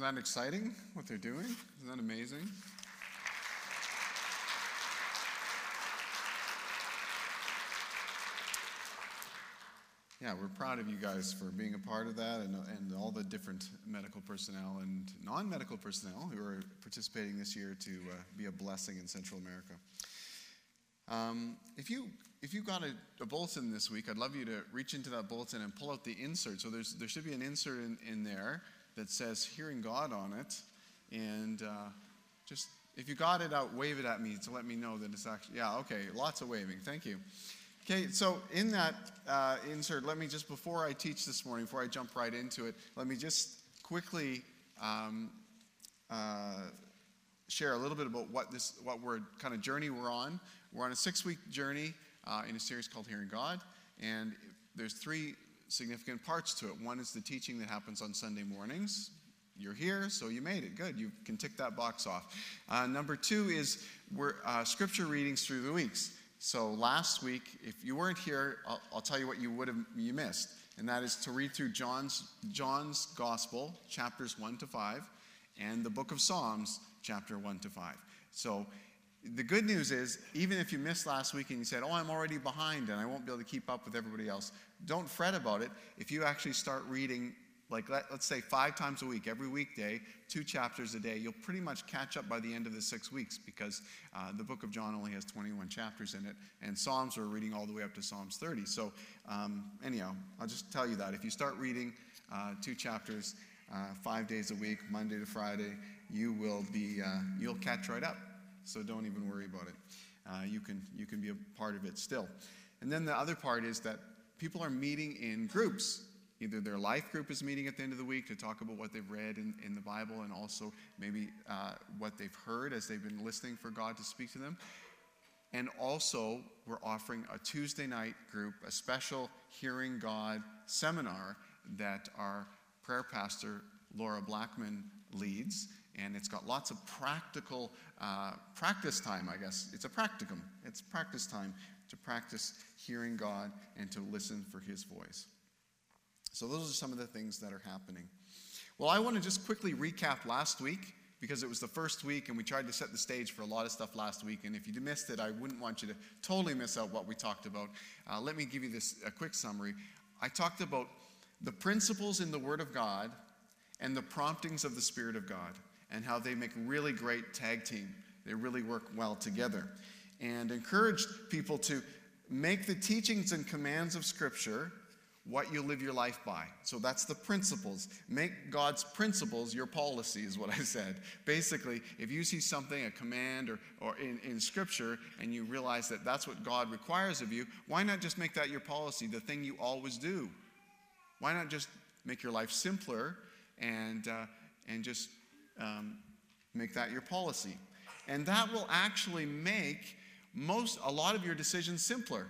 Isn't that exciting what they're doing? Isn't that amazing? Yeah, we're proud of you guys for being a part of that and, and all the different medical personnel and non medical personnel who are participating this year to uh, be a blessing in Central America. Um, if you if you got a, a, bulletin this week, I'd love you to reach into that bulletin and pull out the insert. So there's there should be an insert in, in there that says "Hearing God" on it, and uh, just if you got it out, wave it at me to let me know that it's actually yeah okay. Lots of waving. Thank you. Okay, so in that uh, insert, let me just, before I teach this morning, before I jump right into it, let me just quickly um, uh, share a little bit about what this, what we're kind of journey we're on. We're on a six-week journey uh, in a series called Hearing God, and there's three significant parts to it. One is the teaching that happens on Sunday mornings. You're here, so you made it. Good. You can tick that box off. Uh, number two is we're, uh, scripture readings through the weeks. So last week, if you weren't here, I'll, I'll tell you what you would have you missed, and that is to read through John's John's Gospel, chapters one to five, and the Book of Psalms, chapter one to five. So the good news is, even if you missed last week and you said, "Oh, I'm already behind and I won't be able to keep up with everybody else," don't fret about it. If you actually start reading like let, us say five times a week, every weekday, two chapters a day, you'll pretty much catch up by the end of the six weeks because uh, the book of John only has 21 chapters in it, and Psalms are reading all the way up to Psalms 30. So, um, anyhow, I'll just tell you that. If you start reading uh, two chapters uh, five days a week, Monday to Friday, you will be, uh, you'll catch right up. So don't even worry about it. Uh, you, can, you can be a part of it still. And then the other part is that people are meeting in groups either their life group is meeting at the end of the week to talk about what they've read in, in the Bible and also maybe uh, what they've heard as they've been listening for God to speak to them. And also, we're offering a Tuesday night group, a special Hearing God seminar that our prayer pastor, Laura Blackman, leads. And it's got lots of practical uh, practice time, I guess. It's a practicum, it's practice time to practice hearing God and to listen for his voice. So, those are some of the things that are happening. Well, I want to just quickly recap last week because it was the first week and we tried to set the stage for a lot of stuff last week. And if you missed it, I wouldn't want you to totally miss out what we talked about. Uh, let me give you this a quick summary. I talked about the principles in the Word of God and the promptings of the Spirit of God and how they make really great tag team. They really work well together. And encouraged people to make the teachings and commands of Scripture what you live your life by. So that's the principles. Make God's principles your policy, is what I said. Basically, if you see something, a command or, or in, in Scripture, and you realize that that's what God requires of you, why not just make that your policy, the thing you always do? Why not just make your life simpler and, uh, and just um, make that your policy? And that will actually make most, a lot of your decisions simpler.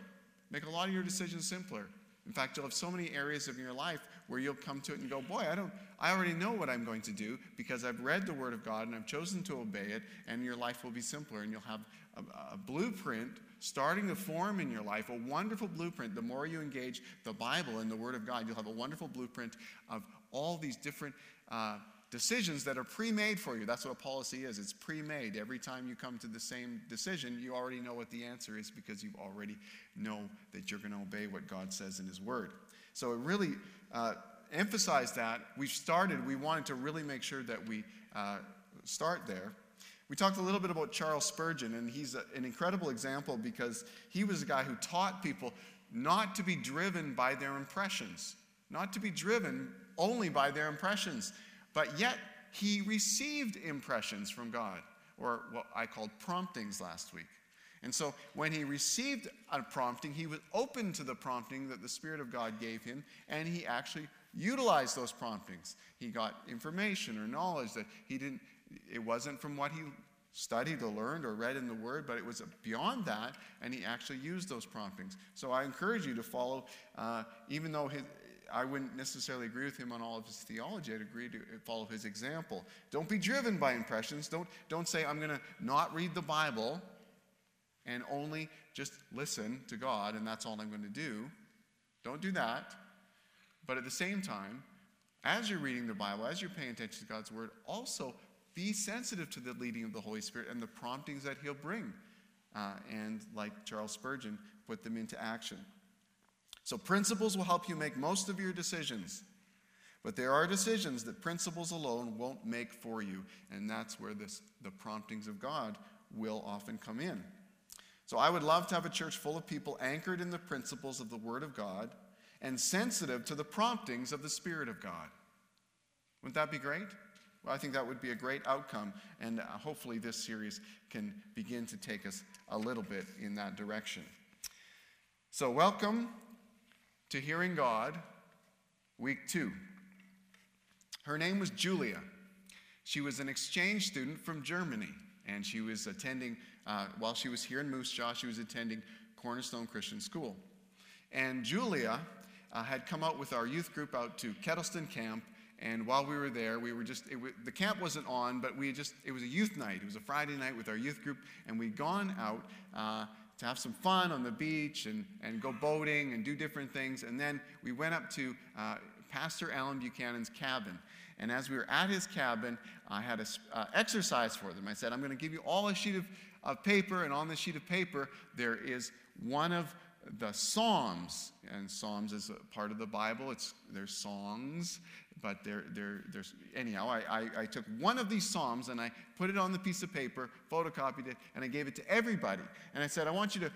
Make a lot of your decisions simpler. In fact, you'll have so many areas of your life where you'll come to it and go, Boy, I don't I already know what I'm going to do because I've read the Word of God and I've chosen to obey it, and your life will be simpler and you'll have a, a blueprint starting to form in your life, a wonderful blueprint. The more you engage the Bible and the Word of God, you'll have a wonderful blueprint of all these different uh, decisions that are pre-made for you. That's what a policy is. It's pre-made. Every time you come to the same decision, you already know what the answer is because you already know that you're going to obey what God says in His Word. So it really uh, emphasized that. We started, we wanted to really make sure that we uh, start there. We talked a little bit about Charles Spurgeon, and he's a, an incredible example because he was a guy who taught people not to be driven by their impressions, not to be driven only by their impressions. But yet, he received impressions from God, or what I called promptings last week. And so, when he received a prompting, he was open to the prompting that the Spirit of God gave him, and he actually utilized those promptings. He got information or knowledge that he didn't, it wasn't from what he studied or learned or read in the Word, but it was beyond that, and he actually used those promptings. So I encourage you to follow, uh, even though his, I wouldn't necessarily agree with him on all of his theology. I'd agree to follow his example. Don't be driven by impressions. Don't, don't say, I'm going to not read the Bible and only just listen to God, and that's all I'm going to do. Don't do that. But at the same time, as you're reading the Bible, as you're paying attention to God's word, also be sensitive to the leading of the Holy Spirit and the promptings that He'll bring. Uh, and like Charles Spurgeon, put them into action. So, principles will help you make most of your decisions. But there are decisions that principles alone won't make for you. And that's where this, the promptings of God will often come in. So, I would love to have a church full of people anchored in the principles of the Word of God and sensitive to the promptings of the Spirit of God. Wouldn't that be great? Well, I think that would be a great outcome, and uh, hopefully, this series can begin to take us a little bit in that direction. So, welcome to Hearing God, week two. Her name was Julia. She was an exchange student from Germany, and she was attending, uh, while she was here in Moose Jaw, she was attending Cornerstone Christian School. And Julia uh, had come out with our youth group out to Kettleston Camp and while we were there, we were just, the camp wasn't on, but we just, it was a youth night. It was a Friday night with our youth group, and we'd gone out uh, to have some fun on the beach and, and go boating and do different things. And then we went up to uh, Pastor Alan Buchanan's cabin. And as we were at his cabin, I had an uh, exercise for them. I said, I'm going to give you all a sheet of, of paper, and on the sheet of paper, there is one of the Psalms, and Psalms is a part of the Bible. It's there's songs, but there, there, there's anyhow. I, I, I, took one of these Psalms and I put it on the piece of paper, photocopied it, and I gave it to everybody. And I said, I want you to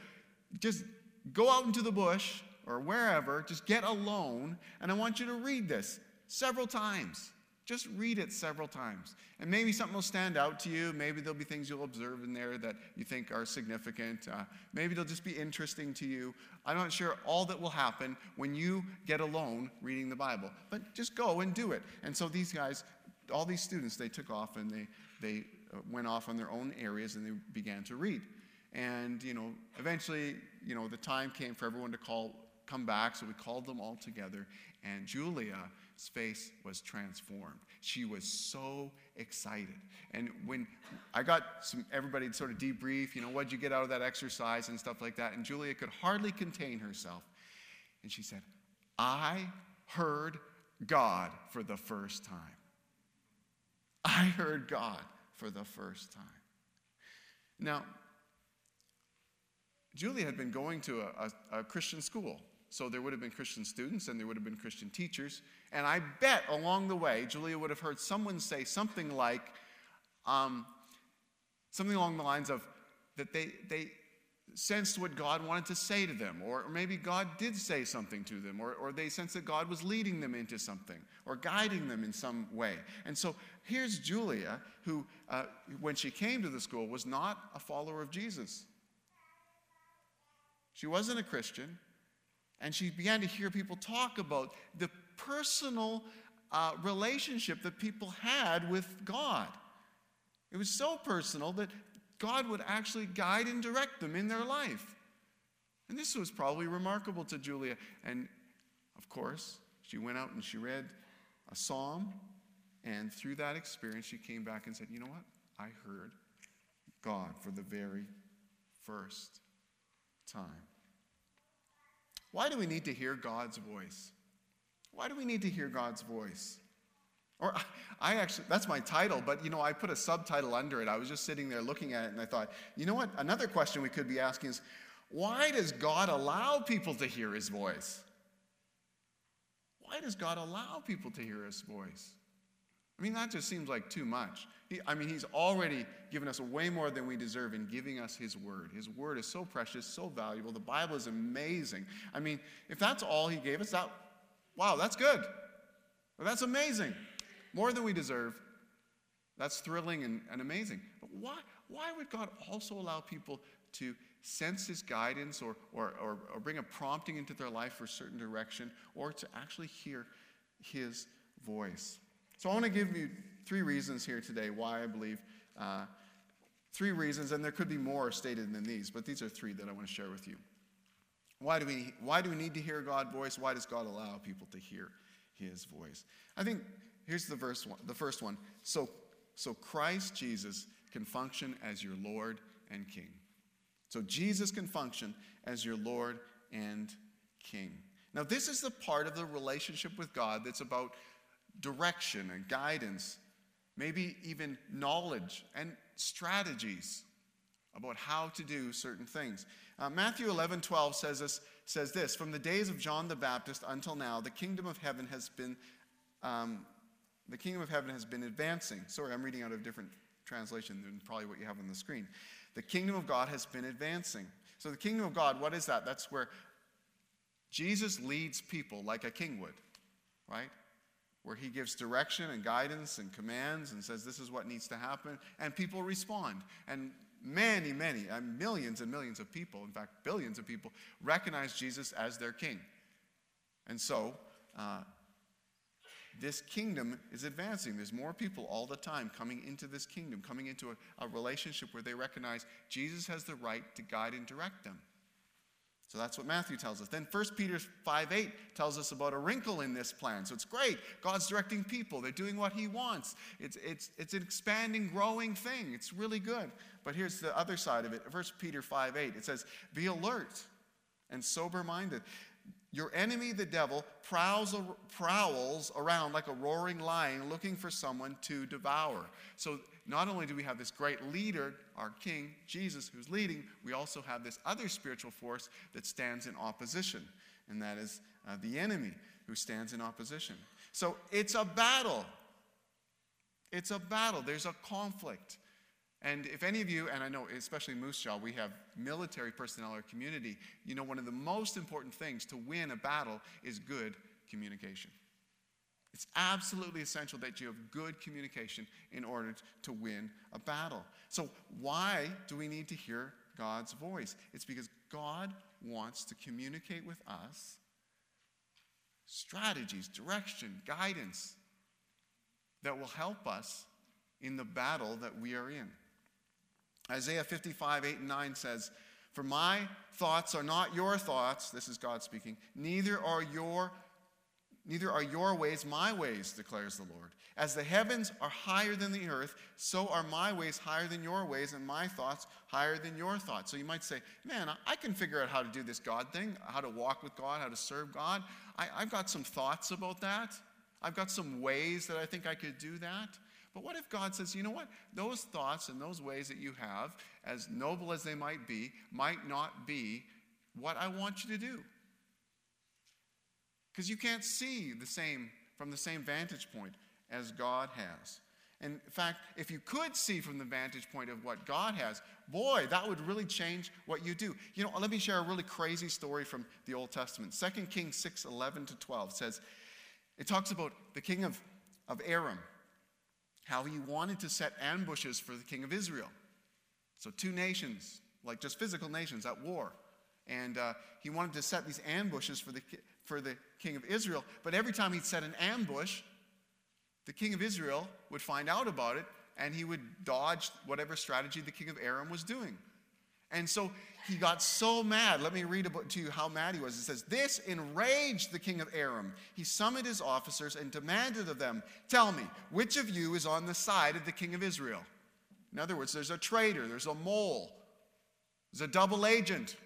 just go out into the bush or wherever, just get alone, and I want you to read this several times. Just read it several times. And maybe something will stand out to you. Maybe there'll be things you'll observe in there that you think are significant. Uh, maybe they'll just be interesting to you. I'm not sure all that will happen when you get alone reading the Bible. But just go and do it. And so these guys, all these students, they took off and they, they uh, went off on their own areas and they began to read. And, you know, eventually, you know, the time came for everyone to call, come back. So we called them all together. And Julia face was transformed. She was so excited. And when I got some, everybody sort of debrief, you know, what'd you get out of that exercise and stuff like that? And Julia could hardly contain herself. And she said, I heard God for the first time. I heard God for the first time. Now, Julia had been going to a, a, a Christian school. So there would have been Christian students and there would have been Christian teachers. And I bet along the way, Julia would have heard someone say something like, um, something along the lines of that they, they sensed what God wanted to say to them, or, maybe God did say something to them, or, or they sensed that God was leading them into something, or guiding them in some way. And so here's Julia, who, uh, when she came to the school, was not a follower of Jesus. She wasn't a Christian. And she began to hear people talk about the personal uh, relationship that people had with God. It was so personal that God would actually guide and direct them in their life. And this was probably remarkable to Julia. And of course, she went out and she read a psalm. And through that experience, she came back and said, You know what? I heard God for the very first time. Why do we need to hear God's voice? Why do we need to hear God's voice? Or I actually, that's my title, but you know, I put a subtitle under it. I was just sitting there looking at it and I thought, you know what? Another question we could be asking is, why does God allow people to hear his voice? Why does God allow people to hear his voice? I mean, that just seems like too much. He, I mean, he's already given us way more than we deserve in giving us his word. His word is so precious, so valuable. The Bible is amazing. I mean, if that's all he gave us, that, wow, that's good. That's amazing. More than we deserve. That's thrilling and, and amazing. But why, why would God also allow people to sense his guidance or, or, or, or bring a prompting into their life for a certain direction or to actually hear his voice? So I want to give you three reasons here today why I believe. Uh, three reasons, and there could be more stated than these, but these are three that I want to share with you. Why do we, why do we need to hear God's voice? Why does God allow people to hear his voice? I think here's the, verse one, the first one. So, so Christ Jesus can function as your Lord and King. So Jesus can function as your Lord and King. Now, this is the part of the relationship with God that's about direction and guidance, maybe even knowledge and strategies about how to do certain things. Uh, Matthew 11, 12 says this, says this From the days of John the Baptist until now, the kingdom of heaven has been. Um, the kingdom of heaven has been advancing. Sorry, I'm reading out of a different translation than probably what you have on the screen. The kingdom of God has been advancing. So, the kingdom of God, what is that? That's where Jesus leads people like a king would, right? Where he gives direction and guidance and commands and says this is what needs to happen, and people respond. And many, many, uh, millions and millions of people, in fact, billions of people, recognize Jesus as their king. And so, uh, this kingdom is advancing. There's more people all the time coming into this kingdom, coming into a, a, relationship where they recognize Jesus has the right to guide and direct them. So that's what Matthew tells us. Then 1 Peter 5 8 tells us about a wrinkle in this plan. So it's great. God's directing people, they're doing what He wants. It's, it's, it's an expanding, growing thing. It's really good. But here's the other side of it 1 Peter 5 8. It says, Be alert and sober minded. Your enemy, the devil, prowls, prowls around like a roaring lion looking for someone to devour. So, not only do we have this great leader, our King, Jesus, who's leading, we also have this other spiritual force that stands in opposition, and that is uh, the enemy who stands in opposition. So, it's a battle. It's a battle. There's a conflict. And if any of you, and I know especially Moose Jaw, we have military personnel our community, you know one of the most important things to win a battle is good communication. It's absolutely essential that you have good communication in order to win a battle. So, why do we need to hear God's voice? It's because God wants to communicate with us strategies, direction, guidance that will help us in the battle that we are in. Isaiah 55, 8 and 9 says, For my thoughts are not your thoughts, this is God speaking, neither are your Neither are your ways my ways, declares the Lord. As the heavens are higher than the earth, so are my ways higher than your ways, and my thoughts higher than your thoughts. So you might say, Man, I can figure out how to do this God thing, how to walk with God, how to serve God. I, have got some thoughts about that. I've got some ways that I think I could do that. But what if God says, you know what? Those thoughts and those ways that you have, as noble as they might be, might not be what I want you to do. Because you can't see the same from the same vantage point as God has. In fact, if you could see from the vantage point of what God has, boy, that would really change what you do. You know, let me share a really crazy story from the Old Testament. 2 Kings 6 11 to 12 says, it talks about the king of, of Aram how he wanted to set ambushes for the king of Israel. So, two nations, like just physical nations at war. And uh, he wanted to set these ambushes for the, for the king of Israel. But every time he'd set an ambush, the king of Israel would find out about it and he would dodge whatever strategy the king of Aram was doing. And so he got so mad. Let me read to you how mad he was. It says, This enraged the king of Aram. He summoned his officers and demanded of them, Tell me, which of you is on the side of the king of Israel? In other words, there's a traitor, there's a mole, there's a double agent.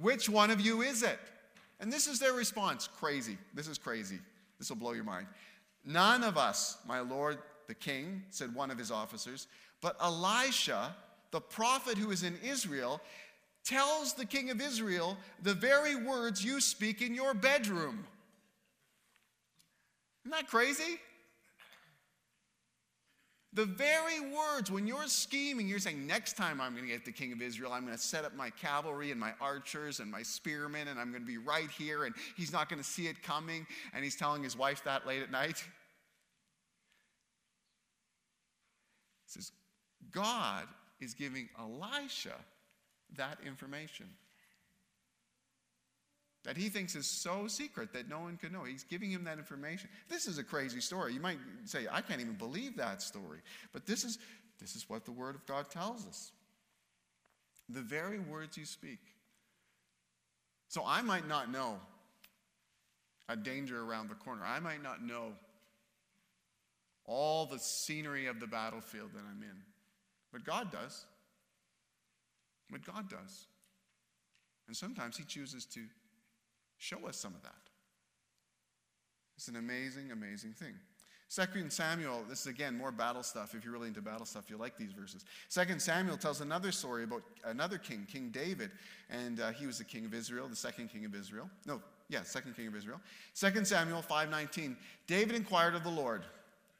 Which one of you is it? And this is their response crazy. This is crazy. This will blow your mind. None of us, my lord the king, said one of his officers, but Elisha, the prophet who is in Israel, tells the king of Israel the very words you speak in your bedroom. Isn't that crazy? The very words, when you're scheming, you're saying, next time I'm going to get the king of Israel, I'm going to set up my cavalry and my archers and my spearmen, and I'm going to be right here, and he's not going to see it coming. And he's telling his wife that late at night. He says, God is giving Elisha that information that he thinks is so secret that no one can know. He's giving him that information. This is a crazy story. You might say, I can't even believe that story. But this is, this is what the Word of God tells us the very words you speak. So I might not know a danger around the corner, I might not know all the scenery of the battlefield that I'm in. But God does. But God does. And sometimes He chooses to show us some of that. It's an amazing, amazing thing. Second Samuel, this is again more battle stuff. If you're really into battle stuff, you'll like these verses. Second Samuel tells another story about another king, King David, and uh, he was the king of Israel, the second king of Israel. No, yeah, second king of Israel. Second Samuel 5:19. David inquired of the Lord.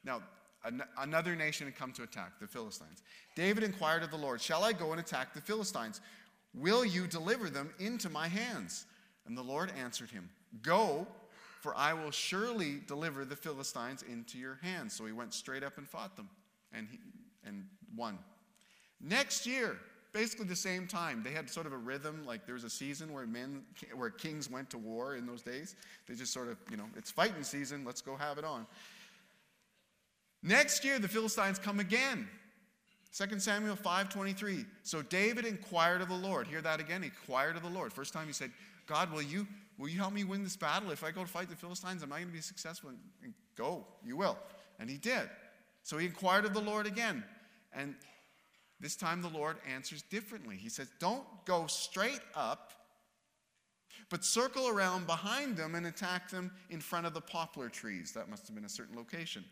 Now, an- another nation had come to attack the Philistines. David inquired of the Lord, "Shall I go and attack the Philistines? Will you deliver them into my hands?" And the Lord answered him, "Go." for I will surely deliver the Philistines into your hands. So he went straight up and fought them and, he, and won. Next year, basically the same time, they had sort of a rhythm, like there was a season where men, where kings went to war in those days. They just sort of, you know, it's fighting season, let's go have it on. Next year, the Philistines come again. 2 Samuel 5:23. So David inquired of the Lord. Hear that again? He inquired of the Lord. First time he said, God, will you Will you help me win this battle? If I go to fight the Philistines, am I going to be successful? And go, you will. And he did. So he inquired of the Lord again. And this time the Lord answers differently. He says, Don't go straight up, but circle around behind them and attack them in front of the poplar trees. That must have been a certain location.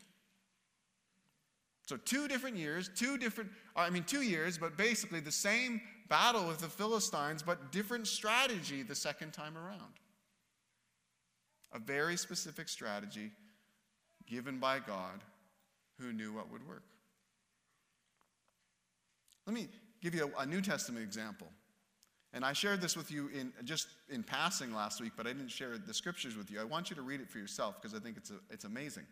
So, two different years, two different, uh, I mean, two years, but basically the same battle with the Philistines, but different strategy the second time around a very specific strategy given by God who knew what would work. Let me give you a, a, New Testament example. And I shared this with you in just in passing last week, but I didn't share the scriptures with you. I want you to read it for yourself because I think it's, a, it's amazing.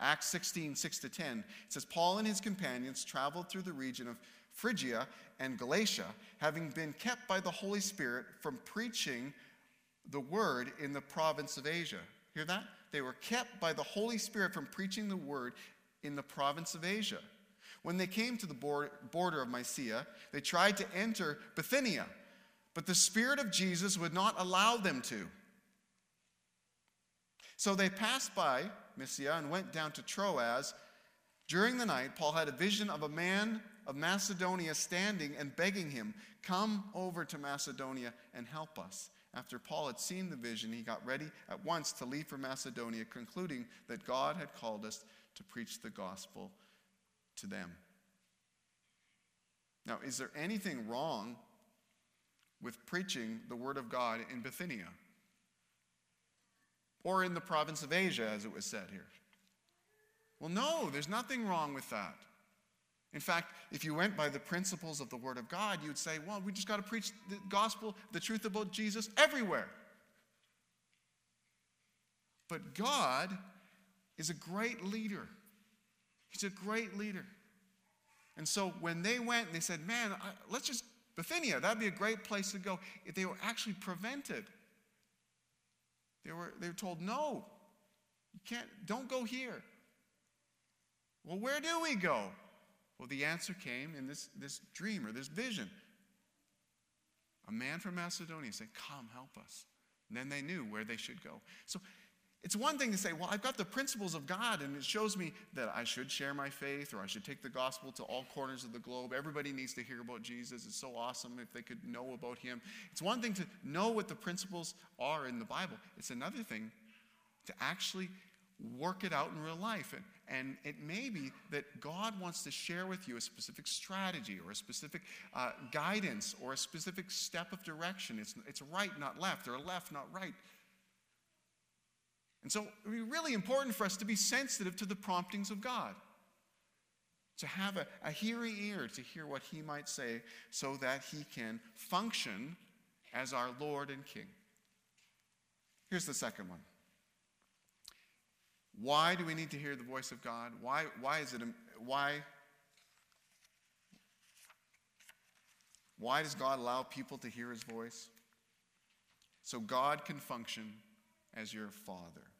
Acts 16, 6 to 10. It says, Paul and his companions traveled through the region of Phrygia and Galatia, having been kept by the Holy Spirit from preaching the word in the province of Asia. Hear that? They were kept by the Holy Spirit from preaching the word in the province of Asia. When they came to the border of Mysia, they tried to enter Bithynia, but the Spirit of Jesus would not allow them to. So they passed by Mysia and went down to Troas. During the night, Paul had a vision of a man of Macedonia standing and begging him, Come over to Macedonia and help us. After Paul had seen the vision, he got ready at once to leave for Macedonia, concluding that God had called us to preach the gospel to them. Now, is there anything wrong with preaching the word of God in Bithynia? Or in the province of Asia, as it was said here? Well, no, there's nothing wrong with that. In fact, if you went by the principles of the Word of God, you would say, well, we just got to preach the gospel, the truth about Jesus everywhere. But God is a great leader. He's a great leader. And so when they went and they said, man, let's just, Bithynia, that'd be a great place to go. If they were actually prevented. They were, they were told, no, you can't, don't go here. Well, where do we go? Well, the answer came in this, this dream or this vision. A man from Macedonia said, Come, help us. And then they knew where they should go. So it's one thing to say, Well, I've got the principles of God, and it shows me that I should share my faith or I should take the gospel to all corners of the globe. Everybody needs to hear about Jesus. It's so awesome if they could know about him. It's one thing to know what the principles are in the Bible, it's another thing to actually work it out in real life. And and it may be that God wants to share with you a specific strategy or a specific uh, guidance or a specific step of direction. It's, it's right, not left, or left, not right. And so it would be really important for us to be sensitive to the promptings of God, to have a, a hearing ear to hear what He might say so that He can function as our Lord and King. Here's the second one why do we need to hear the voice of God? Why, why is it, why, why does God allow people to hear his voice? So God can function as your father.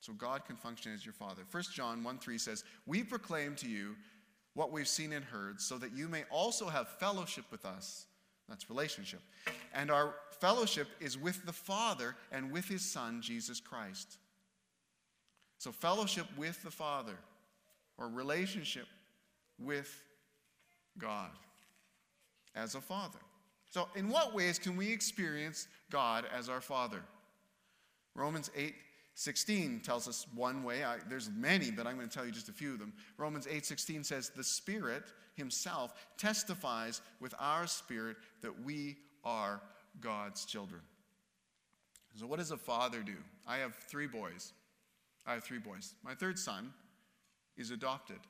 So God can function as your father. 1 John 1 3 says, We proclaim to you what we've seen and heard, so that you may also have fellowship with us. That's relationship. And our fellowship is with the Father and with his Son, Jesus Christ. So, fellowship with the Father or relationship with God as a Father. So, in what ways can we experience God as our Father? Romans 8 16 tells us one way. I, there's many, but I'm going to tell you just a few of them. Romans 8:16 says, "The Spirit Himself testifies with our spirit that we are God's children." So, what does a father do? I have three boys. I have three boys. My third son is adopted.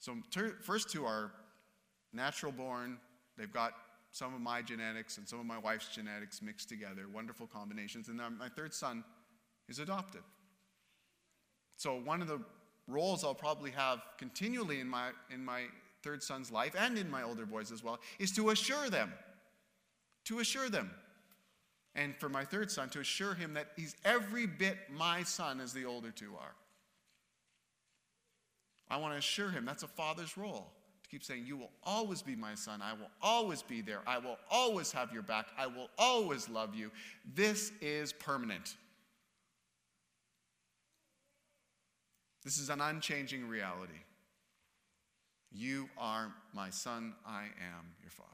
So, ter- first two are natural born. They've got some of my genetics and some of my wife's genetics mixed together, wonderful combinations. And my third son is adopted. So, one of the roles I'll probably have continually in my, in my third son's life and in my older boys as well is to assure them, to assure them. And for my third son, to assure him that he's every bit my son as the older two are. I want to assure him that's a father's role to keep saying, You will always be my son. I will always be there. I will always have your back. I will always love you. This is permanent. This is an unchanging reality. You are my son, I am your father.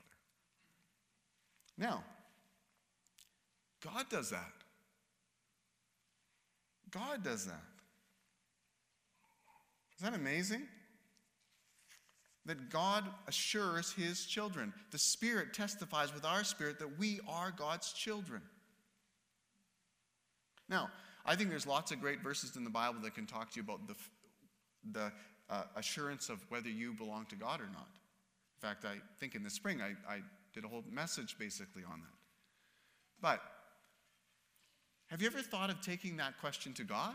Now, God does that. God does that. Is that amazing? That God assures his children. The Spirit testifies with our spirit that we are God's children. Now, I think there's lots of great verses in the Bible that can talk to you about the, the uh, assurance of whether you belong to God or not. In fact, I think in the spring I, I did a whole message basically on that. But have you ever thought of taking that question to God?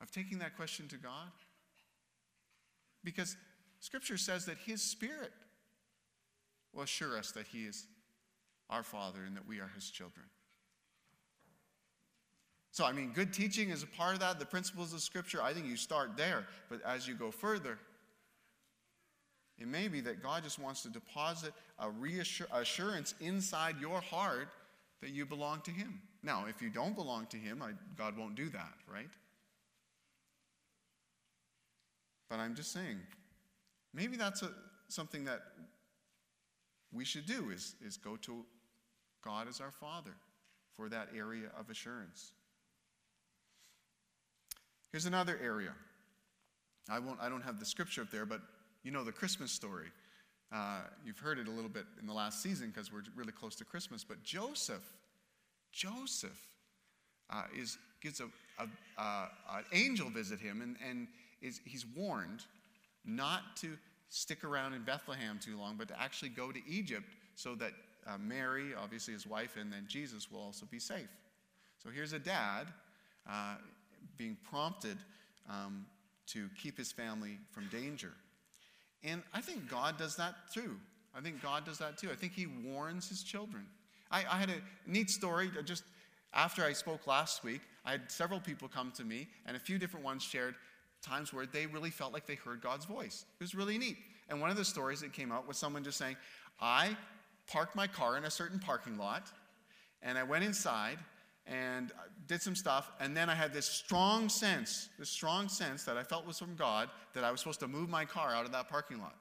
Of taking that question to God? Because Scripture says that His Spirit will assure us that He is our Father and that we are His children. So, I mean, good teaching is a part of that. The principles of Scripture, I think you start there. But as you go further, it may be that God just wants to deposit a reassurance inside your heart that you belong to Him. Now, if you don't belong to Him, I, God won't do that, right? But I'm just saying, maybe that's a, something that we should do is, is go to God as our Father for that area of assurance. Here's another area. I, won't, I don't have the scripture up there, but you know the Christmas story. Uh, you've heard it a little bit in the last season because we're really close to Christmas. But Joseph, Joseph uh, is, gets a, a, a, an angel visit him, and, and is, he's warned not to stick around in Bethlehem too long, but to actually go to Egypt so that uh, Mary, obviously his wife, and then Jesus will also be safe. So here's a dad uh, being prompted um, to keep his family from danger. And I think God does that too. I think God does that too. I think he warns his children. I, I had a neat story just after I spoke last week. I had several people come to me, and a few different ones shared times where they really felt like they heard God's voice. It was really neat. And one of the stories that came out was someone just saying, I parked my car in a certain parking lot, and I went inside, and did some stuff. And then I had this strong sense, this strong sense that I felt was from God that I was supposed to move my car out of that parking lot.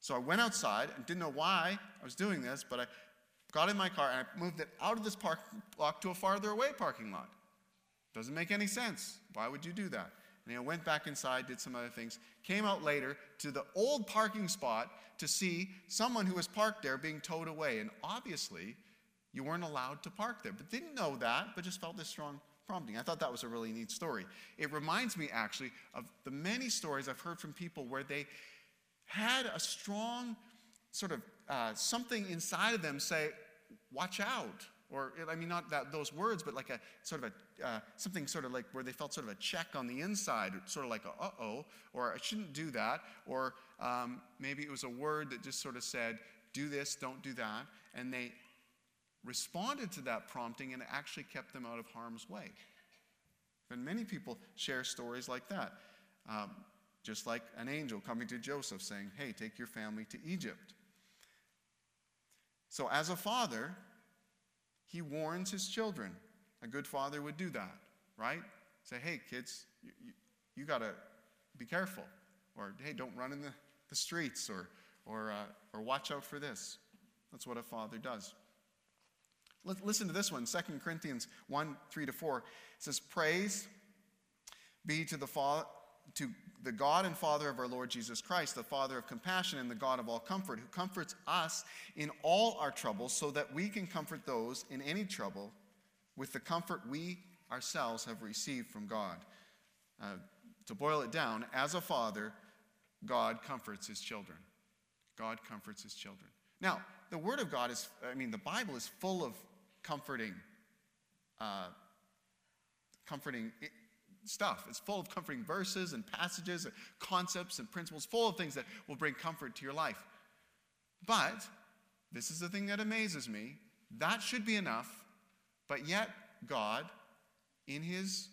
So I went outside and didn't know why I was doing this, but I got in my car and I moved it out of this parking lot to a farther away parking lot. Doesn't make any sense. Why would you do that? And I went back inside, did some other things, came out later to the old parking spot to see someone who was parked there being towed away. And obviously, you weren't allowed to park there, but didn't know that, but just felt this strong prompting. I thought that was a really neat story. It reminds me actually of the many stories I've heard from people where they had a strong sort of uh, something inside of them say, watch out. Or, I mean, not that, those words, but like a sort of a, uh, something sort of like where they felt sort of a check on the inside, sort of like a uh oh, or I shouldn't do that. Or um, maybe it was a word that just sort of said, do this, don't do that. And they responded to that prompting and actually kept them out of harm's way. And many people share stories like that. Um, just like an angel coming to Joseph saying, Hey, take your family to Egypt. So, as a father, he warns his children. A good father would do that, right? Say, Hey, kids, you, you, you got to be careful. Or, Hey, don't run in the, the streets, or, or, uh, or watch out for this. That's what a father does. Listen to this one 2 Corinthians 1 3 to 4. It says, Praise be to the, Father, to the God and Father of our Lord Jesus Christ, the Father of compassion and the God of all comfort, who comforts us in all our troubles, so that we can comfort those in any trouble with the comfort we ourselves have received from God. Uh, to boil it down, as a father, God comforts his children. God comforts his children. Now, the Word of God is, I mean, the Bible is full of comforting, uh, comforting stuff. It's full of comforting verses and passages and concepts and principles, full of things that will bring comfort to your life. But this is the thing that amazes me. That should be enough, but yet God, in his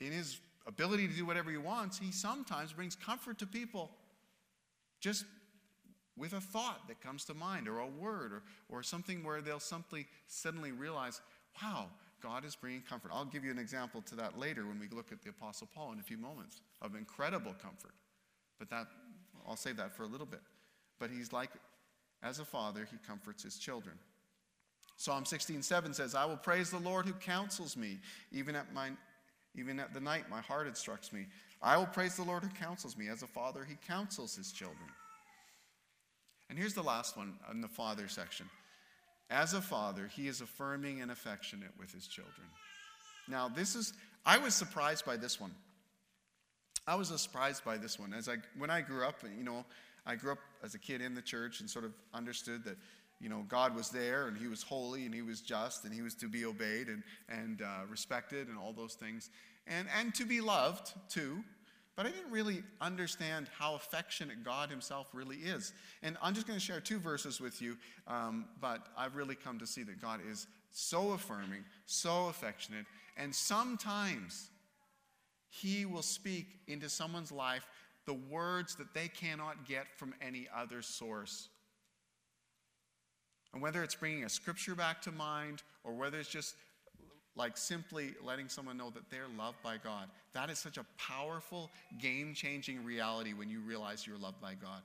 in his ability to do whatever he wants, he sometimes brings comfort to people just with a thought that comes to mind or a word or, or something where they'll simply suddenly realize, wow, God is bringing comfort. I'll give you an example to that later when we look at the Apostle Paul in a few moments of incredible comfort. But that, I'll save that for a little bit. But he's like, as a father, he comforts his children. Psalm 16:7 says, I will praise the Lord who counsels me. Even at, my, even at the night, my heart instructs me. I will praise the Lord who counsels me. As a father, he counsels his children. And here's the last one in the father section. As a father, he is affirming and affectionate with his children. Now, this is, I was surprised by this one. I was surprised by this one. As I, when I grew up, you know, I grew up as a kid in the church and sort of understood that, you know, God was there and he was holy and he was just and he was to be obeyed and, and uh, respected and all those things. And, and to be loved too. But I didn't really understand how affectionate God Himself really is. And I'm just going to share two verses with you, um, but I've really come to see that God is so affirming, so affectionate, and sometimes He will speak into someone's life the words that they cannot get from any other source. And whether it's bringing a scripture back to mind or whether it's just like simply letting someone know that they're loved by God. That is such a powerful, game changing reality when you realize you're loved by God.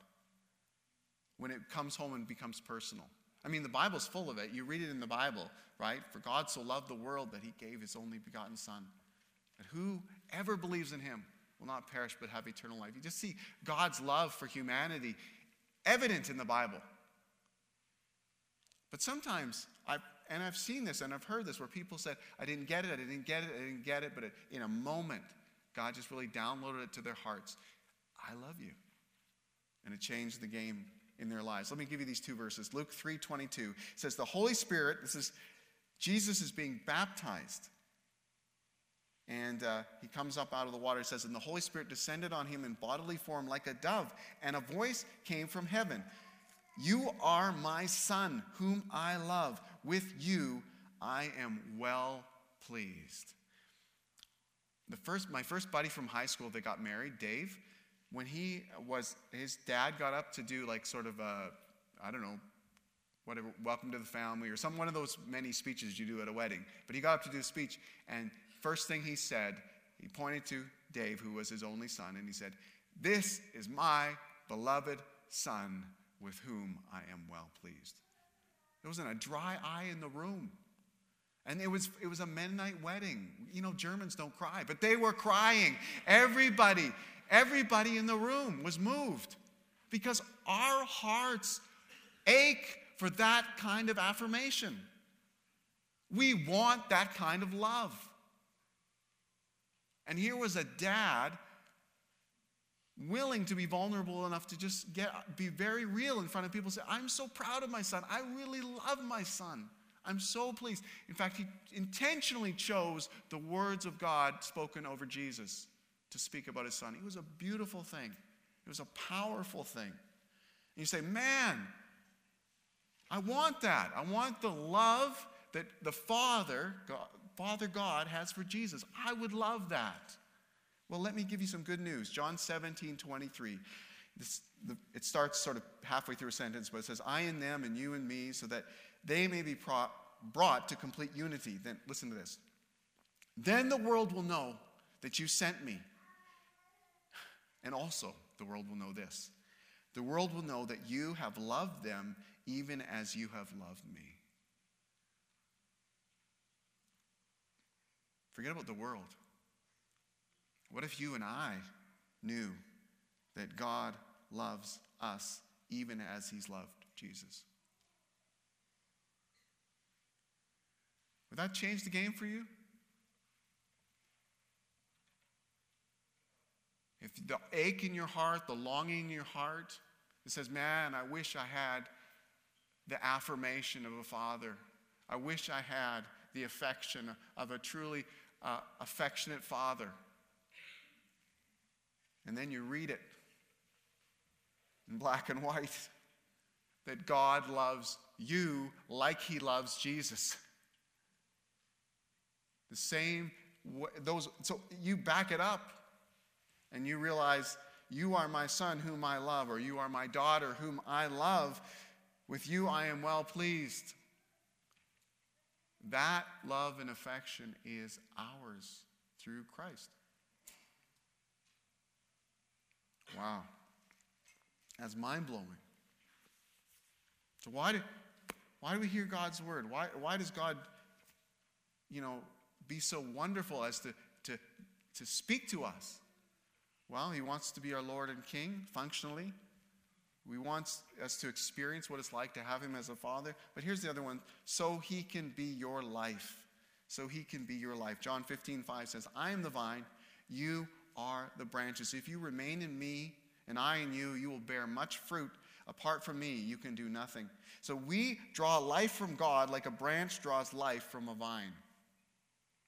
When it comes home and becomes personal. I mean, the Bible's full of it. You read it in the Bible, right? For God so loved the world that he gave his only begotten Son, that whoever believes in him will not perish but have eternal life. You just see God's love for humanity evident in the Bible. But sometimes and I've seen this and I've heard this where people said, I didn't get it, I didn't get it, I didn't get it, but it, in a moment, God just really downloaded it to their hearts. I love you. And it changed the game in their lives. Let me give you these two verses. Luke 3:22 says the Holy Spirit, this is Jesus is being baptized. And uh, he comes up out of the water. It says, And the Holy Spirit descended on him in bodily form like a dove, and a voice came from heaven You are my son, whom I love. With you I am well pleased. The first, my first buddy from high school that got married, Dave, when he was, his dad got up to do like sort of a, I don't know, whatever, welcome to the family or some one of those many speeches you do at a wedding. But he got up to do a speech, and first thing he said, he pointed to Dave, who was his only son, and he said, This is my beloved son with whom I am well pleased. There wasn't a dry eye in the room. And it was, it was a Mennonite wedding. You know, Germans don't cry, but they were crying. Everybody, everybody in the room was moved because our hearts ache for that kind of affirmation. We want that kind of love. And here was a dad willing to be vulnerable enough to just get be very real in front of people say i'm so proud of my son. I really love my son. I'm so pleased. In fact he intentionally chose the words of god spoken over jesus to speak about his son. It was a beautiful thing. It was a powerful thing. And you say man i want that. I want the love that the father god, father god has for jesus. I would love that well, let me give you some good news. John 17, 23. This, the, it starts sort of halfway through a sentence, but it says, I and them and you and me, so that they may be pro- brought to complete unity. Then, listen to this. Then the world will know that you sent me. And also, the world will know this the world will know that you have loved them even as you have loved me. Forget about the world. What if you and I knew that God loves us even as he's loved Jesus? Would that change the game for you? If the ache in your heart, the longing in your heart, it says, Man, I wish I had the affirmation of a father. I wish I had the affection of a truly uh, affectionate father. And then you read it in black and white that God loves you like he loves Jesus. The same, those, so you back it up and you realize you are my son whom I love, or you are my daughter whom I love. With you I am well pleased. That love and affection is ours through Christ. Wow. That's mind blowing. So, why do, why do we hear God's word? Why, why does God, you know, be so wonderful as to, to, to speak to us? Well, He wants to be our Lord and King functionally. We want us to experience what it's like to have Him as a Father. But here's the other one so He can be your life. So He can be your life. John 15, 5 says, I am the vine, you are the branches. If you remain in me and I in you, you will bear much fruit. Apart from me, you can do nothing. So we draw life from God like a branch draws life from a vine.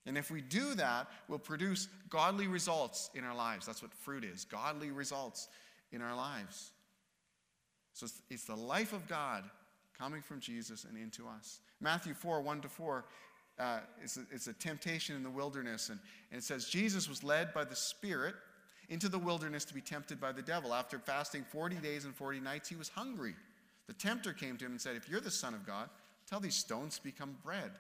And if we do that, we'll produce godly results in our lives. That's what fruit is godly results in our lives. So it's the life of God coming from Jesus and into us. Matthew 4 1 to 4. Uh, it's, a, it's, a, temptation in the wilderness. And, and it says, Jesus was led by the Spirit into the wilderness to be tempted by the devil. After fasting 40 days and 40 nights, he was hungry. The tempter came to him and said, If you're the Son of God, tell these stones to become bread.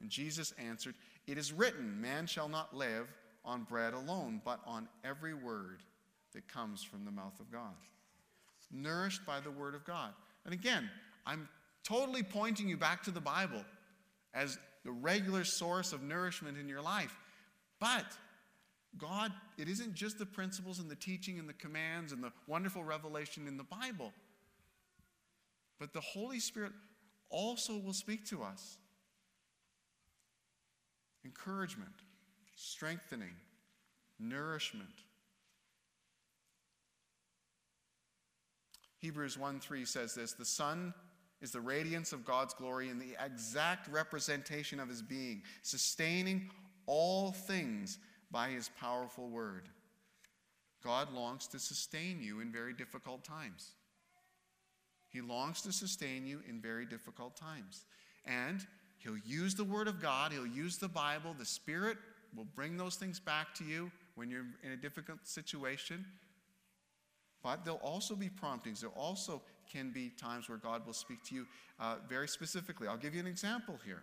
And Jesus answered, It is written, Man shall not live on bread alone, but on every word that comes from the mouth of God nourished by the Word of God. And again, I'm totally pointing you back to the Bible as the regular source of nourishment in your life. But God, it isn't just the principles and the teaching and the commands and the wonderful revelation in the Bible, but the Holy Spirit also will speak to us. Encouragement, strengthening, nourishment. Hebrews 1 3 says this The Son is the radiance of God's glory and the exact representation of his being, sustaining all things by his powerful word. God longs to sustain you in very difficult times. He longs to sustain you in very difficult times. And he'll use the word of God, he'll use the Bible, the Spirit will bring those things back to you when you're in a difficult situation. But there'll also be promptings. there'll also can be times where God will speak to you uh, very specifically. I'll give you an example here.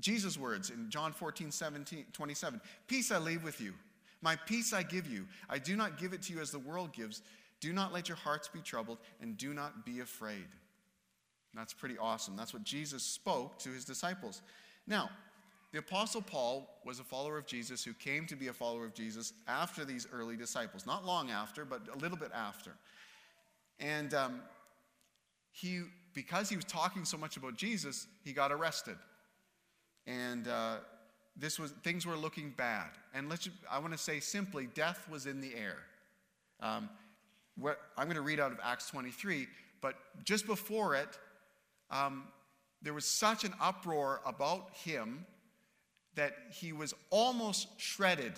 Jesus' words in John 14, 17, 27 Peace I leave with you, my peace I give you. I do not give it to you as the world gives. Do not let your hearts be troubled, and do not be afraid. That's pretty awesome. That's what Jesus spoke to his disciples. Now, the Apostle Paul was a follower of Jesus who came to be a follower of Jesus after these early disciples. Not long after, but a little bit after. And um, he, because he was talking so much about Jesus, he got arrested. And uh, this was, things were looking bad. And let's, I want to say simply, death was in the air. Um, what, I'm going to read out of Acts 23, but just before it, um, there was such an uproar about him that he was almost shredded.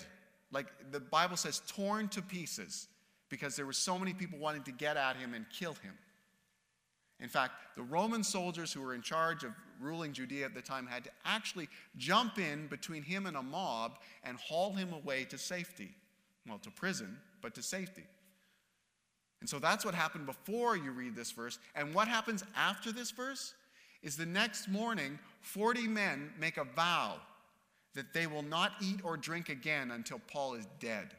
Like the Bible says, torn to pieces because there were so many people wanting to get at him and kill him. In fact, the Roman soldiers who were in charge of ruling Judea at the time had to actually jump in between him and a mob and haul him away to safety. Well, to prison, but to safety. And so that's what happened before you read this verse. And what happens after this verse is the next morning, 40 men make a vow that they will not eat or drink again until Paul is dead.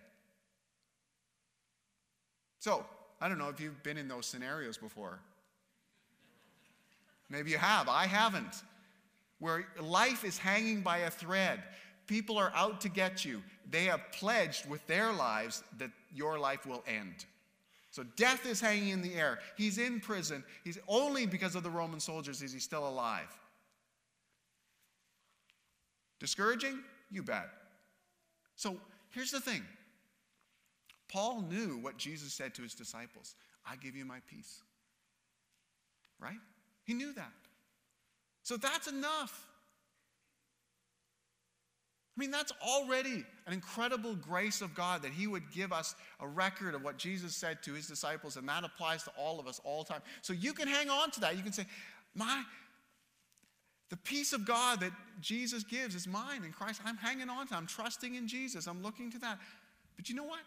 So, I don't know if you've been in those scenarios before. Maybe you have. I haven't. Where life is hanging by a thread. people are out to get you. They have pledged with their lives that your life will end. So death is hanging in the air. He's in prison. He's only because of the Roman soldiers is he still alive. Discouraging? You bet. So here's the thing. Paul knew what Jesus said to his disciples. I give you my peace. Right? He knew that. So that's enough. I mean, that's already an incredible grace of God that He would give us a record of what Jesus said to His disciples, and that applies to all of us all the time. So you can hang on to that. You can say, My, the peace of God that Jesus gives is mine in Christ. I'm hanging on to, I'm trusting in Jesus, I'm looking to that. But you know what?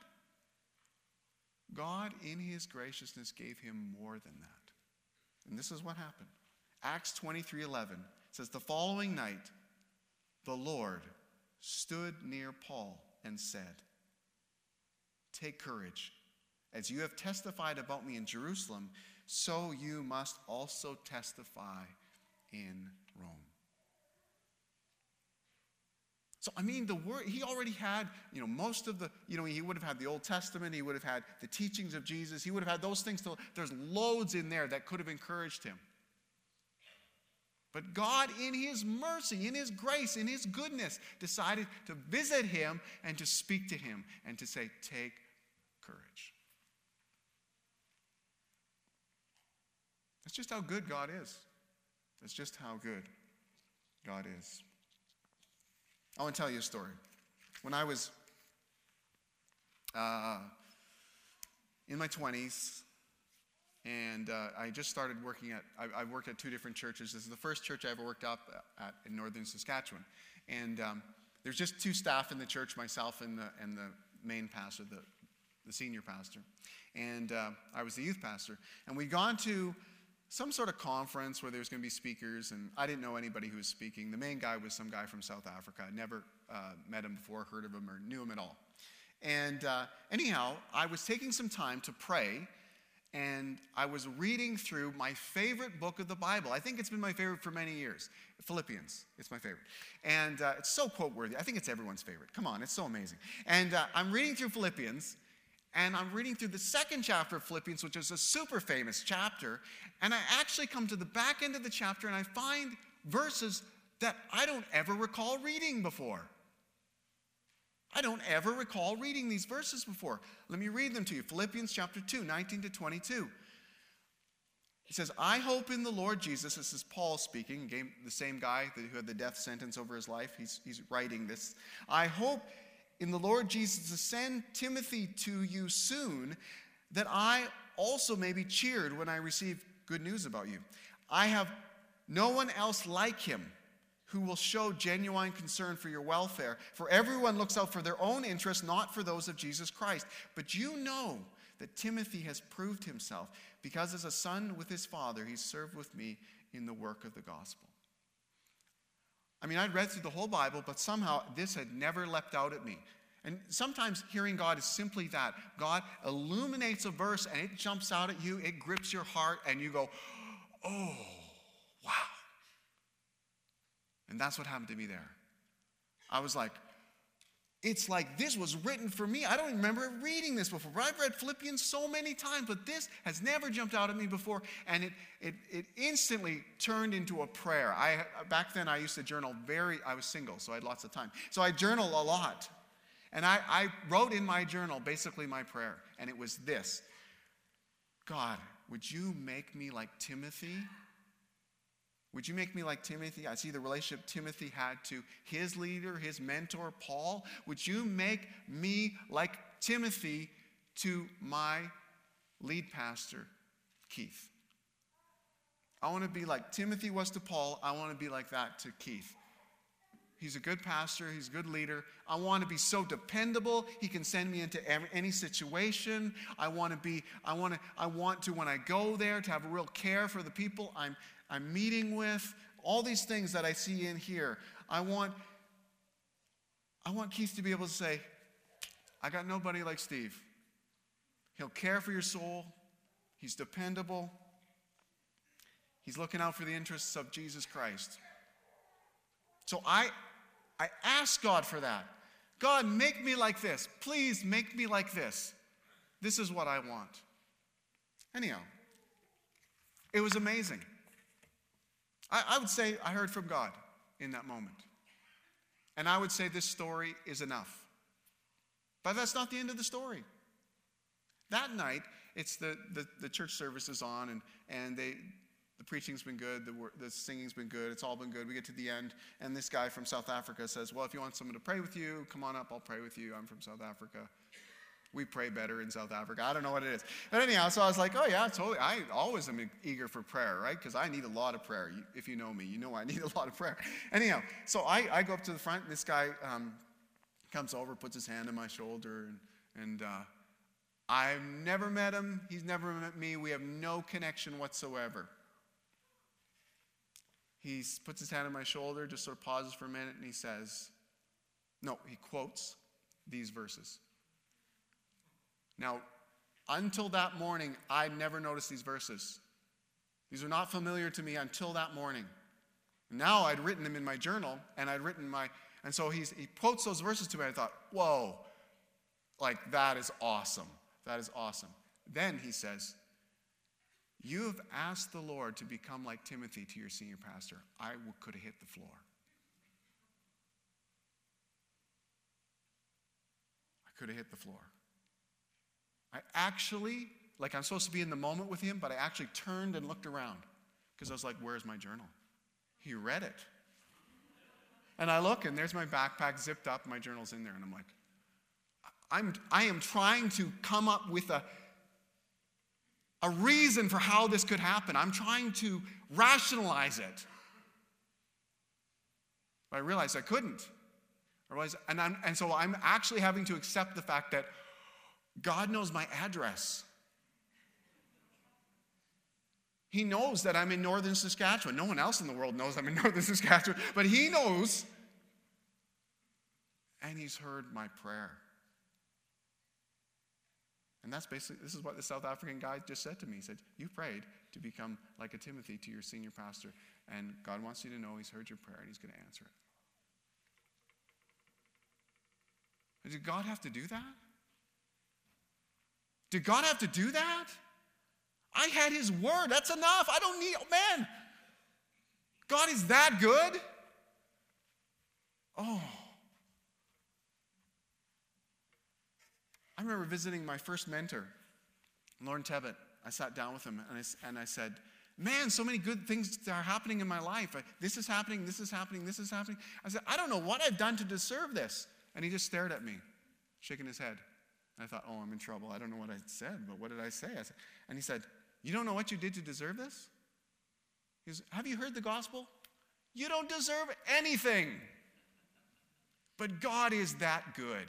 God, in His graciousness, gave him more than that. And this is what happened. Acts 23 11 says, The following night, the Lord stood near Paul and said, Take courage. As you have testified about me in Jerusalem, so you must also testify in So, I mean, the word, he already had, you know, most of the, you know, he would have had the Old Testament, he would have had the teachings of Jesus, he would have had those things. To, there's loads in there that could have encouraged him. But God, in His mercy, in His grace, in His goodness, decided to visit him and to speak to him and to say, Take courage. That's just how good God is. That's just how good God is. I want to tell you a story. When I was uh, in my 20s, and uh, I just started working at, I, I, worked at two different churches. This is the first church I ever worked up at in northern Saskatchewan. And um, there's just two staff in the church, myself and the, and the main pastor, the, the senior pastor. And uh, I was the youth pastor. And we'd gone to some sort of conference where there was going to be speakers, and I didn't know anybody who was speaking. The main guy was some guy from South Africa. I never uh, met him before, heard of him, or knew him at all. And uh, anyhow, I was taking some time to pray and I was reading through my favorite book of the Bible. I think it's been my favorite for many years Philippians. It's my favorite. And uh, it's so quote worthy. I think it's everyone's favorite. Come on, it's so amazing. And uh, I'm reading through Philippians, and I'm reading through the second chapter of Philippians, which is a super famous chapter. And I actually come to the back end of the chapter and I find verses that I don't ever recall reading before. I don't ever recall reading these verses before. Let me read them to you. Philippians chapter 2, 19 to 22. He says, I hope in the Lord Jesus. This is Paul speaking, the same guy who had the death sentence over his life. He's, he's writing this. I hope in the Lord Jesus to send Timothy to you soon, that I also may be cheered when I receive good news about you. I have no one else like him who will show genuine concern for your welfare. For everyone looks out for their own interests, not for those of Jesus Christ. But you know that Timothy has proved himself, because as a son with his father, he served with me in the work of the gospel. I mean, I'd read through the whole Bible, but somehow this had never leapt out at me. And sometimes hearing God is simply that God illuminates a verse and it jumps out at you, it grips your heart, and you go, oh, wow. And that's what happened to me there. I was like, it's like this was written for me. I don't remember reading this before. I've read Philippians so many times, but this has never jumped out at me before. And it, it, it instantly turned into a prayer. I, back then, I used to journal very, I was single, so I had lots of time. So I journal a lot. And I, I wrote in my journal basically my prayer. And it was this God, would you make me like Timothy? Would you make me like Timothy? I see the relationship Timothy had to his leader, his mentor, Paul. Would you make me like Timothy to my lead pastor, Keith? I want to be like Timothy was to Paul. I want to be like that to Keith. He's a good pastor, he's a good leader. I want to be so dependable. He can send me into any situation. I want to be I want to I want to when I go there to have a real care for the people I'm I'm meeting with, all these things that I see in here. I want, I want Keith to be able to say, I got nobody like Steve. He'll care for your soul. He's dependable. He's looking out for the interests of Jesus Christ. So I, I asked God for that. God, make me like this. Please make me like this. This is what I want. Anyhow, it was amazing. I, I would say I heard from God in that moment. And I would say this story is enough. But that's not the end of the story. That night, it's the, the, the church service is on, and, and they, the preaching's been good, the, the singing's been good, it's all been good. We get to the end, and this guy from South Africa says, Well, if you want someone to pray with you, come on up, I'll pray with you. I'm from South Africa. We pray better in South Africa. I don't know what it is. But anyhow, so I was like, Oh, yeah, totally. I always am eager for prayer, right? Because I need a lot of prayer. If you know me, you know I need a lot of prayer. Anyhow, so I, I go up to the front, this guy um, comes over, puts his hand on my shoulder, and, and uh, I've never met him. He's never met me. We have no connection whatsoever. He puts his hand on my shoulder, just sort of pauses for a minute, and he says, No, he quotes these verses. Now, until that morning, I never noticed these verses. These were not familiar to me until that morning. Now I'd written them in my journal, and I'd written my, and so he's, he quotes those verses to me. and I thought, whoa, like that is awesome. That is awesome. Then he says, You have asked the Lord to become like Timothy to your senior pastor. I could have hit the floor. I could have hit the floor. I actually, like I'm supposed to be in the moment with him, but I actually turned and looked around because I was like, Where's my journal? He read it. And I look, and there's my backpack zipped up, my journal's in there, and I'm like, I'm, I am trying to come up with a, a reason for how this could happen. I'm trying to rationalize it. But I realized I couldn't. I realized, and, I'm, and so I'm actually having to accept the fact that God knows my address. He knows that I'm in northern Saskatchewan. No one else in the world knows I'm in northern Saskatchewan, but He knows. And He's heard my prayer. And that's basically, this is what the South African guy just said to me. He said, You prayed to become like a Timothy to your senior pastor, and God wants you to know He's heard your prayer and He's going to answer it. Did God have to do that? Did God have to do that? I had His word. That's enough. I don't need, man, God is that good? Oh. I remember visiting my first mentor, Lauren Tevitt. I sat down with him and I, and I said, Man, so many good things are happening in my life. This is happening, this is happening, this is happening. I said, I don't know what I've done to deserve this. And he just stared at me, shaking his head. I thought, oh, I'm in trouble. I don't know what I said, but what did I say? I said, and he said, You don't know what you did to deserve this? He says, Have you heard the gospel? You don't deserve anything. But God is that good.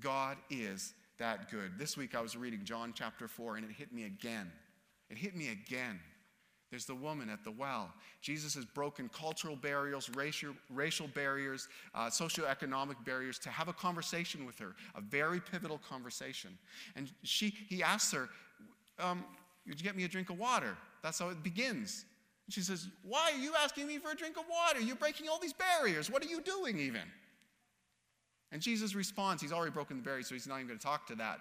God is that good. This week I was reading John chapter 4 and it hit me again. It hit me again. There's the woman at the well. Jesus has broken cultural barriers, racial, racial barriers, uh, socioeconomic barriers to have a conversation with her, a very pivotal conversation. And she, he asks her, um, Would you get me a drink of water? That's how it begins. She says, Why are you asking me for a drink of water? You're breaking all these barriers. What are you doing, even? And Jesus responds, he's already broken the barrier, so he's not even going to talk to that.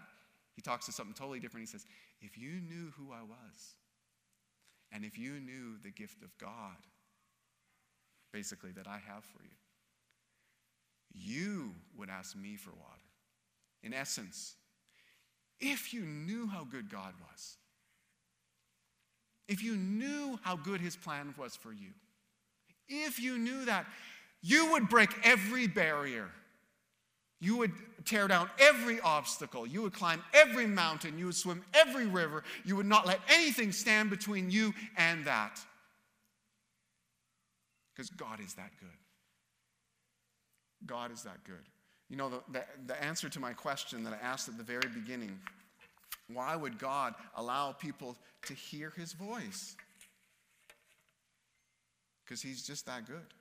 He talks to something totally different. He says, If you knew who I was, and if you knew the gift of God, basically, that I have for you, you would ask me for water. In essence, if you knew how good God was, if you knew how good his plan was for you, if you knew that, you would break every barrier you would tear down every obstacle. You would climb every mountain. You would swim every river. You would not let anything stand between you and that. Because God is that good. God is that good. You know, the, the, the, answer to my question that I asked at the very beginning why would God allow people to hear his voice? Because he's just that good.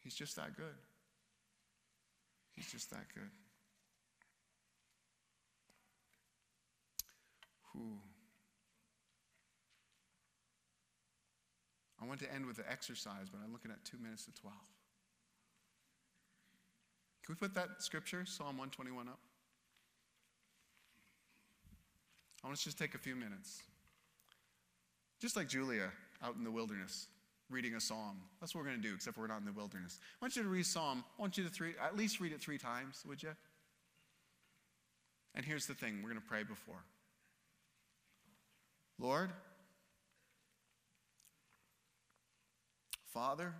He's just that good. He's just that good. Whew. I want to end with the exercise, but I'm looking at two minutes to 12. Can we put that scripture, Psalm 121, up? I want us to just take a few minutes. Just like Julia out in the wilderness reading a psalm. That's what we're going to do, except we're not in the wilderness. I want you to read Psalm. I want you to three, at least read it three times, would you? And here's the thing we're going to pray before. Lord, Father,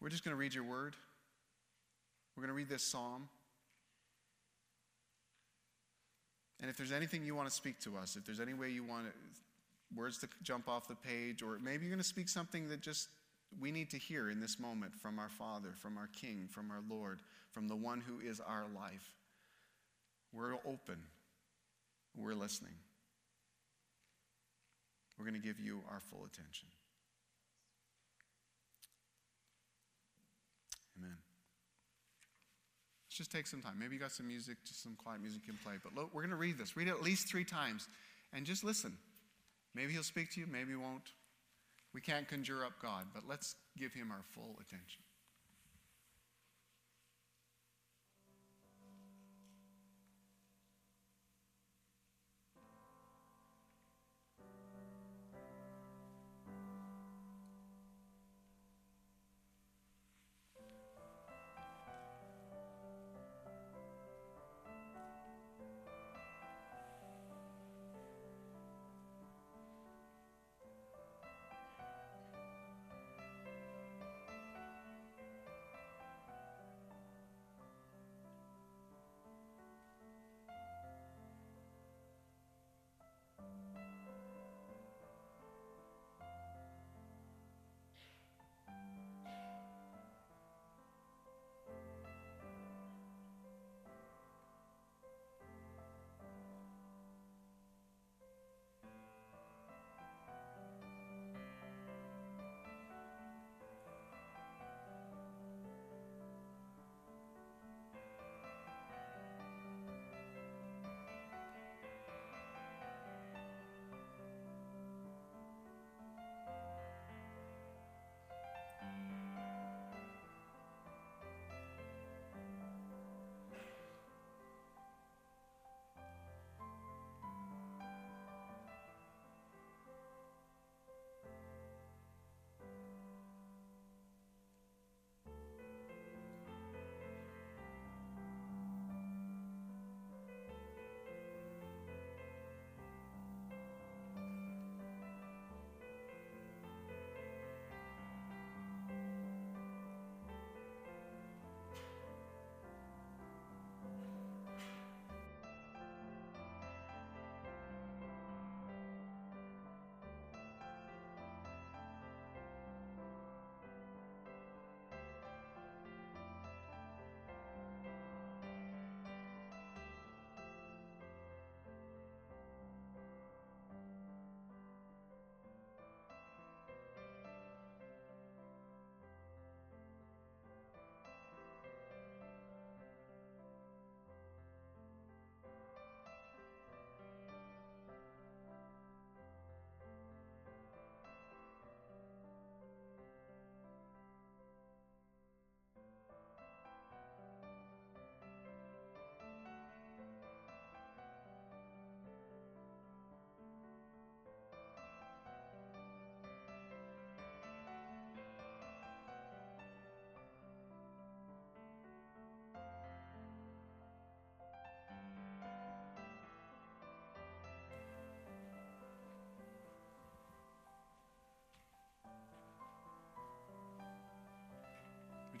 we're just going to read your word. We're going to read this psalm. And if there's anything you want to speak to us, if there's any way you want words to jump off the page, or maybe you're going to speak something that just we need to hear in this moment from our Father, from our King, from our Lord, from the one who is our life. We're open. We're listening. We're going to give you our full attention. Amen. Let's just take some time. Maybe you got some music, just some quiet music you can play. But look, we're going to read this. Read it at least three times and just listen. Maybe he'll speak to you, maybe he won't. We can't conjure up God, but let's give him our full attention.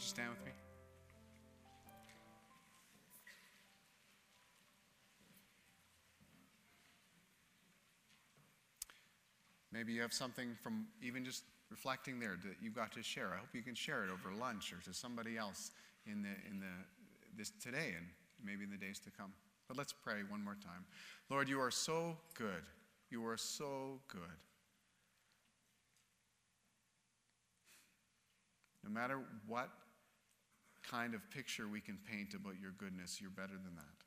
You stand with me? Maybe you have something from even just reflecting there that you've got to share. I hope you can share it over lunch or to somebody else in the in the this today and maybe in the days to come. But let's pray one more time. Lord, you are so good. You are so good. No matter what kind of picture we can paint about your goodness, you're better than that.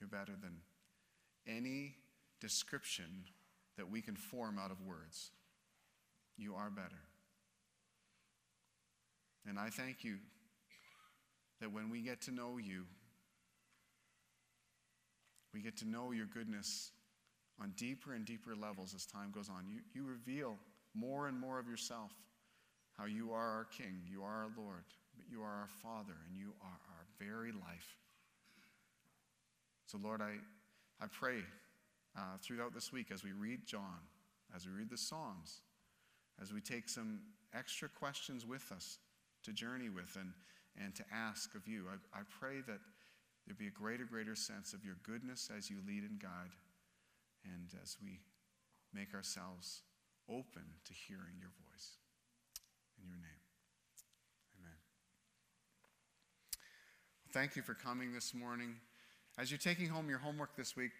You're better than any description that we can form out of words. You are better. And I thank you that when we get to know you, we get to know your goodness on deeper and deeper levels as time goes on. You, you reveal more and more of yourself, how you are our King, you are our Lord, but you are our Father, and you are our very life. So, Lord, I, I pray uh, throughout this week as we read John, as we read the Psalms, as we take some extra questions with us to journey with and, and to ask of you, I, I pray that there be a greater, greater sense of your goodness as you lead and guide, and as we make ourselves open to hearing your voice. In your name, amen. Thank you for coming this morning. As you're taking home your homework this week,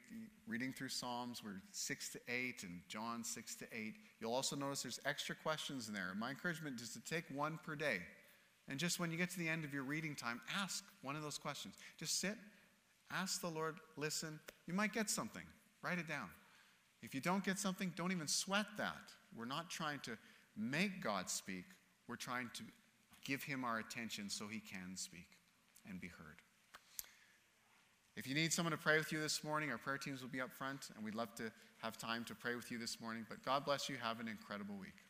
reading through Psalms, we're 6 to 8 and John 6 to 8. You'll also notice there's extra questions in there. My encouragement is to take one per day. And just when you get to the end of your reading time, ask one of those questions. Just sit, ask the Lord, listen. You might get something. Write it down. If you don't get something, don't even sweat that. We're not trying to make God speak, we're trying to give him our attention so he can speak and be heard. If you need someone to pray with you this morning, our prayer teams will be up front, and we'd love to have time to pray with you this morning. But God bless you. Have an incredible week.